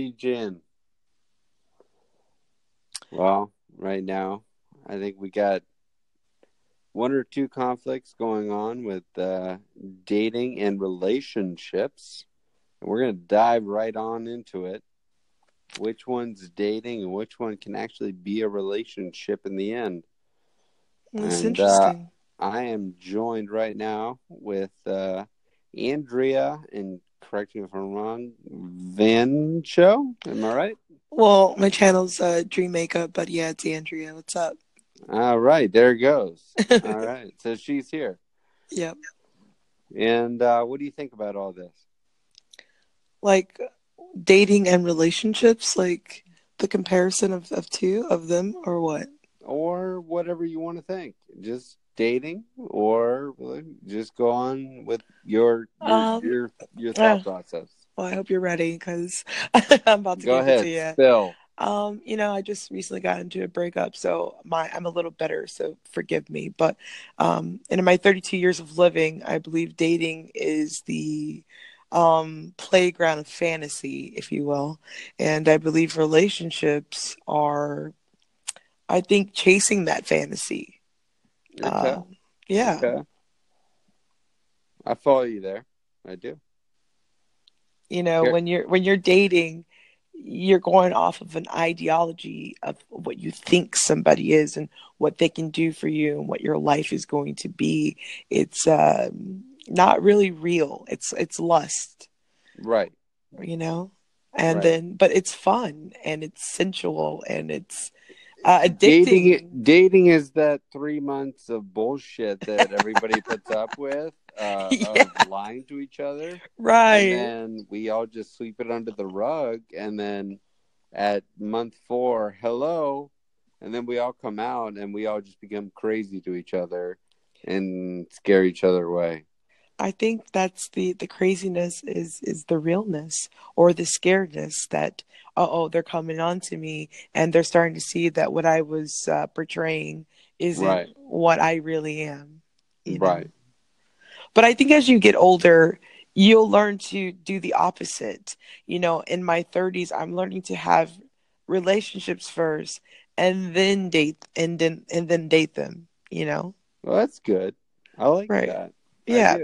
Legion. Well, right now, I think we got one or two conflicts going on with uh, dating and relationships. And we're going to dive right on into it. Which one's dating and which one can actually be a relationship in the end? That's And, uh, interesting. I am joined right now with uh, Andrea, and correct me if I'm wrong, Van Show. Am I right? well, my channel's uh, Dream Makeup, but yeah, it's Andrea. What's up? All right, there it goes. All right, so she's here. Yep. And uh, what do you think about all this? Like dating and relationships, like the comparison of, of two of them, or what? Or whatever you want to think. Just dating, or just go on with your your Um, your, your thought uh, process. Well, I hope you're ready because I'm about to Go ahead, it to you. spill. Um, you know, I just recently got into a breakup, so my I'm a little better, so forgive me. But um, and in my 32 years of living, I believe dating is the um playground of fantasy, if you will. And I believe relationships are, I think, chasing that fantasy. Okay. Uh, yeah. Okay. I follow you there. I do. You know, Yeah. when you're when you're dating, you're going off of an ideology of what you think somebody is and what they can do for you and what your life is going to be. It's um, not really real. It's it's lust, Right. you know. And Right. then, but it's fun and it's sensual and it's uh. Dating dating is that three months of bullshit that everybody puts up with, uh, Yeah. of lying to each other. right. And we all just sweep it under the rug. And then at month four, hello. And then we all come out and we all just become crazy to each other and scare each other away. I think that's the the craziness is is the realness or the scaredness that uh oh they're coming on to me and they're starting to see that what I was uh, portraying isn't Right. what I really am. you know? Right. But I think as you get older, you'll learn to do the opposite. You know, in my 30s, I'm learning to have relationships first and then date and then and then date them, you know? Well, that's good. I like Right. that. Yeah.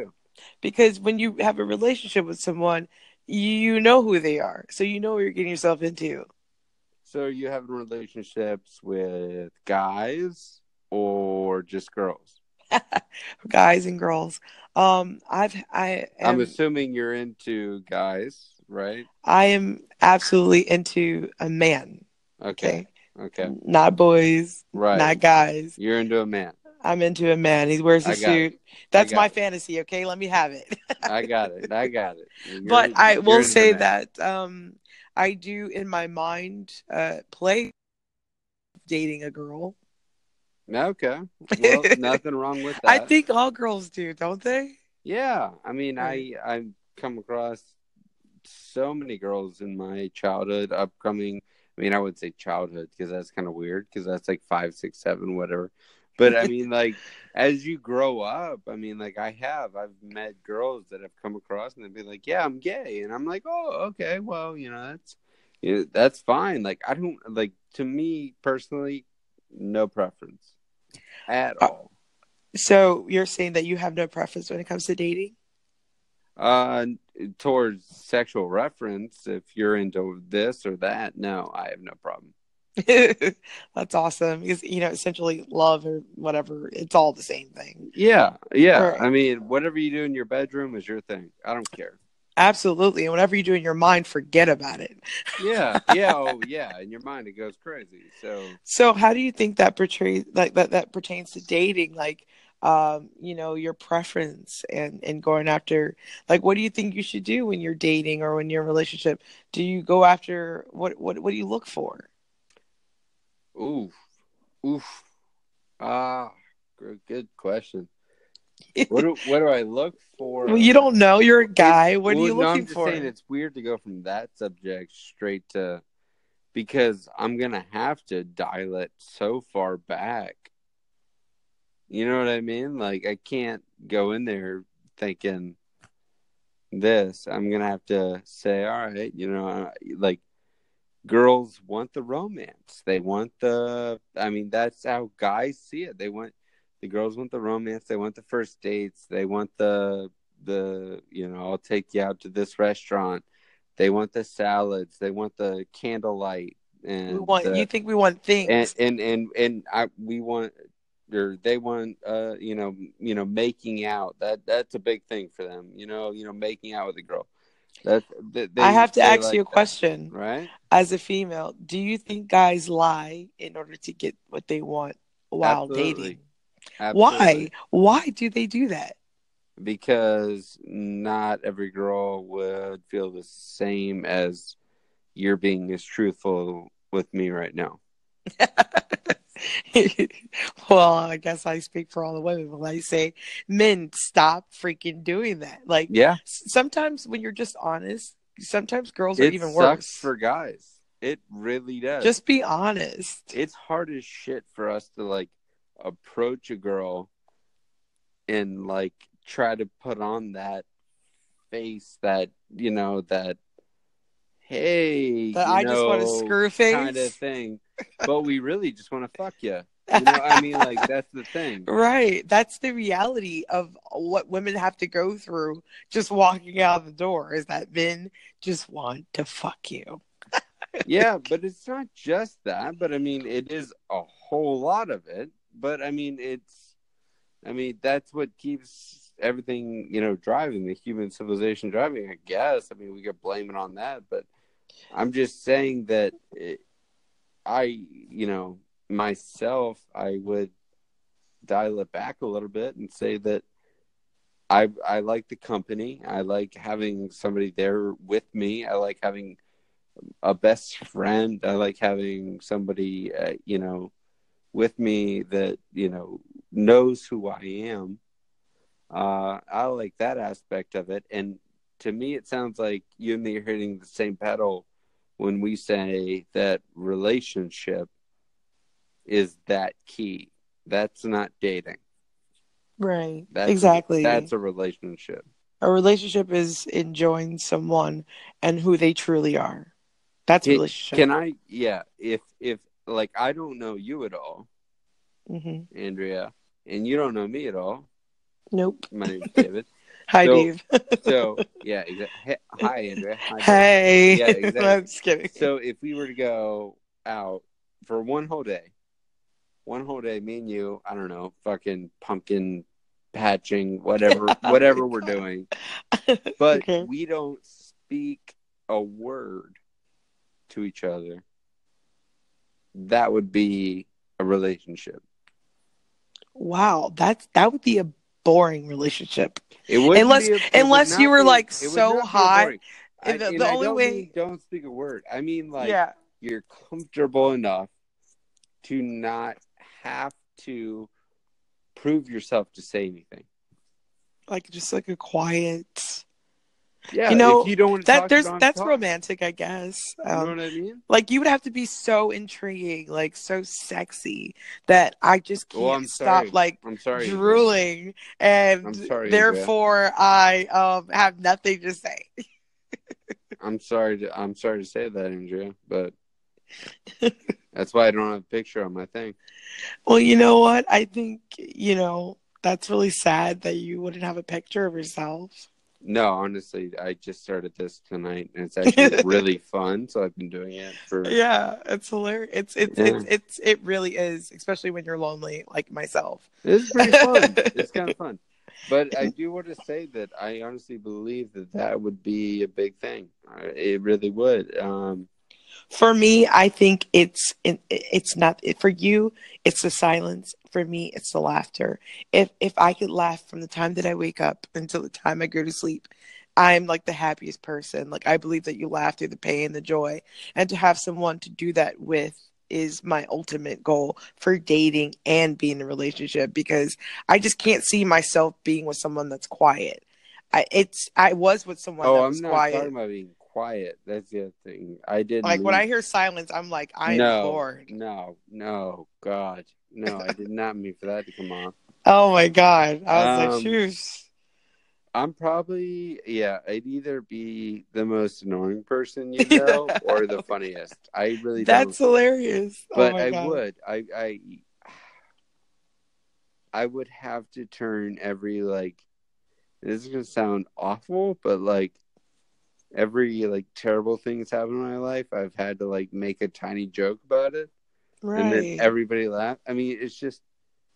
Because when you have a relationship with someone, you know who they are, so you know what you're getting yourself into. So you having relationships with guys or just girls? Guys and girls. Um, I've I I'm am assuming you're into guys, right? I am absolutely into a man. Okay. Okay, Okay. not boys, Right. not guys. You're into a man. I'm into a man. He wears a suit. That's got my it. fantasy. Okay, let me have it. I got it. I got it. You're- but I will say that um, I do in my mind uh, play dating a girl. Okay. Well, nothing wrong with that. I think all girls do, don't they? Yeah. I mean. I I've come across so many girls in my childhood, upcoming. I mean, I would say childhood because that's kind of weird because that's like five, six, seven, whatever. But I mean, like as you grow up, I mean, like I have, I've met girls that have come across and they'd be like, "Yeah, I'm gay," and I'm like, "Oh, okay, well, you know, that's you know, that's fine." Like I don't like to me personally, no preference at Uh, all. So you're saying that you have no preference when it comes to dating? Uh, towards sexual reference, if you're into this or that, no, I have no problem. That's awesome because you know essentially love or whatever it's all the same thing. Yeah, yeah. Right. I mean, whatever you do in your bedroom is your thing. I don't care. Absolutely, and whatever you do in your mind, forget about it. Yeah, yeah, oh yeah. In your mind, it goes crazy. So, So how do you think that portrays like that that pertains to dating? Like, um, you know, your preference and and going after like what do you think you should do when you're dating or when you're in a relationship? Do you go after what what what do you look for? Oof, oof. Ah, good, good question. What do what do I look for? Well, you don't know. You're a guy. What are Well, you no, looking I'm just for? saying it's weird to go from that subject straight to because I'm gonna have to dial it so far back. You know what I mean? Like I can't go in there thinking this. I'm gonna have to say, all right, you know, like girls want the romance. They want the. I mean, that's how guys see it. They want the girls want the romance. They want the first dates. They want the the you know I'll take you out to this restaurant. They want the salads. They want the candlelight. And we want. the- you think we want things? and and and, and I we want or they want uh you know you know making out that that's a big thing for them you know you know making out with a girl that they, I have to ask like you a that, question. right As a female, do you think guys lie in order to get what they want while Absolutely. dating? Absolutely. Why? Why do they do that? because not every girl would feel the same as you're being as truthful with me right now well, I guess I speak for all the women when I say men stop freaking doing that. Like yeah sometimes when you're just honest, sometimes girls are it even sucks worse. for guys it really does Just be honest. it's hard as shit for us to like approach a girl and like try to put on that face that you know that hey That I just want to screw face. kind of thing but we really just want to fuck you you know i mean like that's the thing Right. That's the reality of what women have to go through just walking out the door is that men just want to fuck you. yeah but it's not just that but i mean it is a whole lot of it but i mean it's i mean that's what keeps everything you know driving the human civilization driving i guess i mean we could blame it on that but i'm just saying that it, i you know myself i would dial it back a little bit and say that i i like the company i like having somebody there with me i like having a best friend. I like having somebody, uh, you know, with me that you know knows who I am. Uh, I like that aspect of it, and to me, it sounds like you and me are hitting the same pedal when we say that relationship is that key. That's not dating. Right. That's exactly. That's a relationship. a relationship is enjoying someone and who they truly are. That's a Can- relationship. Can I? Yeah. If if like I don't know you at all, hmm Andrea, and you don't know me at all. Nope. My name's David. Hi, So- Dave. So yeah, hi Andrea. Hi, hey. Yeah, exactly. I'm just kidding. So if we were to go out for one whole day, one whole day, me and you, I don't know, fucking pumpkin patching, whatever, Oh whatever we're God. doing, but Okay. we don't speak a word to each other. That would be a relationship. Wow, that's that would be a boring relationship. It would Unless- unless you were, like, so hot, I, the- the only don't way- mean don't speak a word. I mean like yeah. you're comfortable enough to not have to prove yourself to say anything. Like just like a quiet Yeah, You know, you don't want to that talk, there's that's talk. romantic, I guess. You know Um, what I mean? like you would have to be so intriguing, like so sexy that I just can't Well, I'm stop like I'm sorry. Andrea. drooling and sorry, Andrea. therefore I um have nothing to say. I'm sorry. To, I'm sorry to say that, Andrea, but that's why I don't have a picture on my thing. Well, you know what? I think, you know, that's really sad that you wouldn't have a picture of yourself. No, honestly, I just started this tonight, and it's actually really fun. So I've been doing it for Yeah, it's hilarious. It's it's Yeah. it's it's it really is, especially when you're lonely like myself. It's pretty fun. it's kind of fun. But I do want to say that I honestly believe that that would be a big thing. It really would. Um, For me, I think it's it, it's not for you. It's the silence. For me, it's the laughter. If if I could laugh from the time that I wake up until the time I go to sleep, I'm like the happiest person. Like I believe that you laugh through the pain, the joy, and to have someone to do that with is my ultimate goal for dating and being in a relationship because I just can't see myself being with someone that's quiet. I it's I was with someone oh, that I'm not quiet. talking about being quiet. That's the other thing. I didn't Like when I hear silence, I'm like I'm no, bored. no, no, God, no! I did not mean for that to come off. Oh my god! I was Um, like, "Shoes." I'm probably yeah. I'd either be the most annoying person you know or the funniest. I really That's don't. hilarious. But oh I God. would. I I I would have to turn every like. This is gonna sound awful, but like every like terrible thing that's happened in my life, I've had to like make a tiny joke about it, Right. and then everybody laugh. I mean, it's just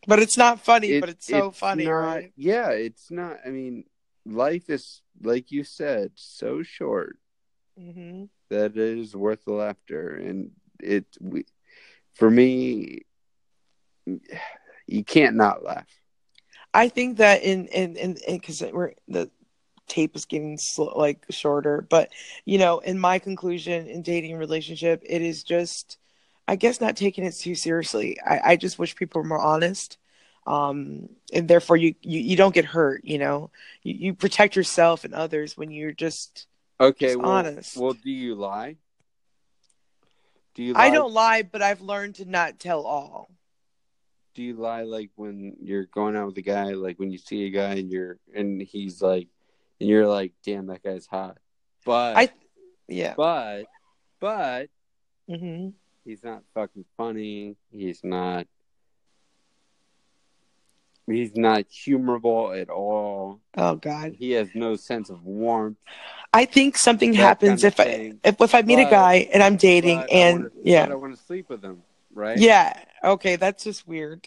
but it's not funny, it- but it's so funny, not- right? Yeah, it's not. I mean, life is like you said, so short hmm that it is worth the laughter, and it we, for me, you can't not laugh. I think that in in in because we're the tape is getting slow, like shorter, but you know, in my conclusion in dating relationship, it is just, I guess, not taking it too seriously. I, I just wish people were more honest, um, and therefore you you, you don't get hurt. You know, you, you protect yourself and others when you're just. Okay, Just well, honest. well, do you lie? Do you? Lie? I don't lie, but I've learned to not tell all. Do you lie like when you're going out with a guy, like when you see a guy and you're and he's like, and you're like, damn, that guy's hot, but I- Yeah. but but hmm he's not fucking funny. He's not. He's not humorable at all. Oh God. He has no sense of warmth. I think something That happens kind of if I if, if I meet a guy and I'm dating But I and wanna- yeah but I want to sleep with him, right? yeah okay that's just weird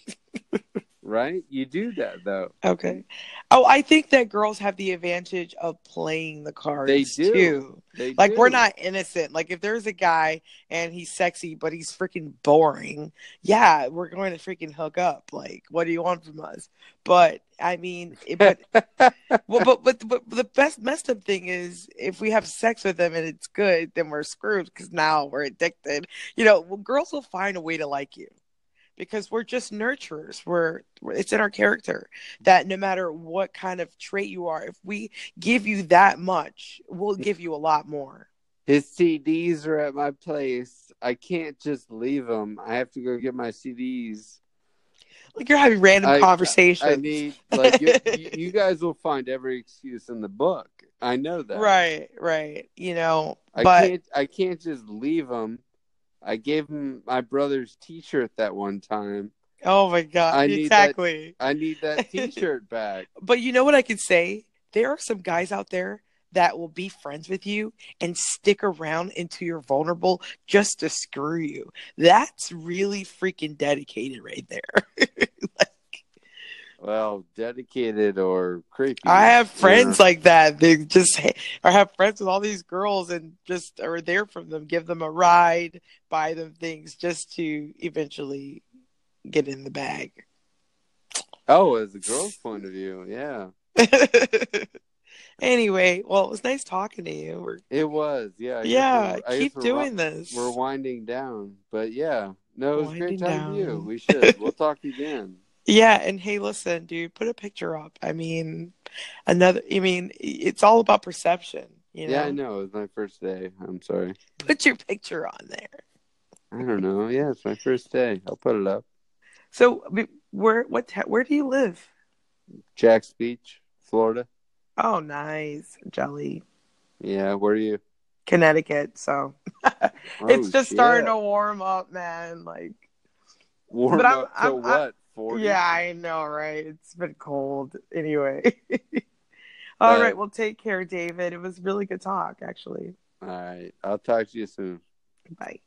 right. You do that though. okay oh I think that girls have the advantage of playing the cards They do. too They like do. we're not innocent like if there's a guy and he's sexy but he's freaking boring yeah we're going to freaking hook up like what do you want from us but I mean but well, but, but but the best messed up thing is if we have sex with them and it's good, then we're screwed because now we're addicted. You know, well, girls will find a way to like you because we're just nurturers. We're it's in our character that no matter what kind of trait you are, if we give you that much, we'll give you a lot more. His CDs are at my place. I can't just leave them. I have to go get my CDs. Like you're having random I- conversations, I need like you, you guys will find every excuse in the book. I know that. right, right. You know, I but can't. I can't just leave them. I gave him my brother's T-shirt that one time. oh my god, I need that- exactly. I need that T-shirt back. But you know what I can say? There are some guys out there that will be friends with you and stick around until you're vulnerable just to screw you. That's really freaking dedicated right there. Well, dedicated or creepy. I have friends like that. They just I have friends with all these girls and just are there for them, give them a ride, buy them things just to eventually get in the bag. Oh, as a girl's point of view, yeah, anyway, well, it was nice talking to you. We're, it was. Yeah, I yeah, we're- keep guess we're doing this. We're winding down, but yeah, no, it was a great time with you. We should. We'll talk again. Yeah, and hey, listen, dude, put a picture up. I mean, another. I mean, it's all about perception. You know, Yeah, I know. It was my first day. I'm sorry. put your picture on there. I don't know. Yeah, it's my first day. I'll put it up. So, where what where do you live? Jax Beach, Florida. Oh, nice, Jelly, Yeah, where are you? Connecticut. So Oh, it's just shit. starting to warm up, man. Like, warm but I'm- up to I'm- what? Forty. yeah, I know, right? It's been cold anyway. All But- right, well, take care, David. It was really good talk, actually. All right. I'll talk to you soon. Bye.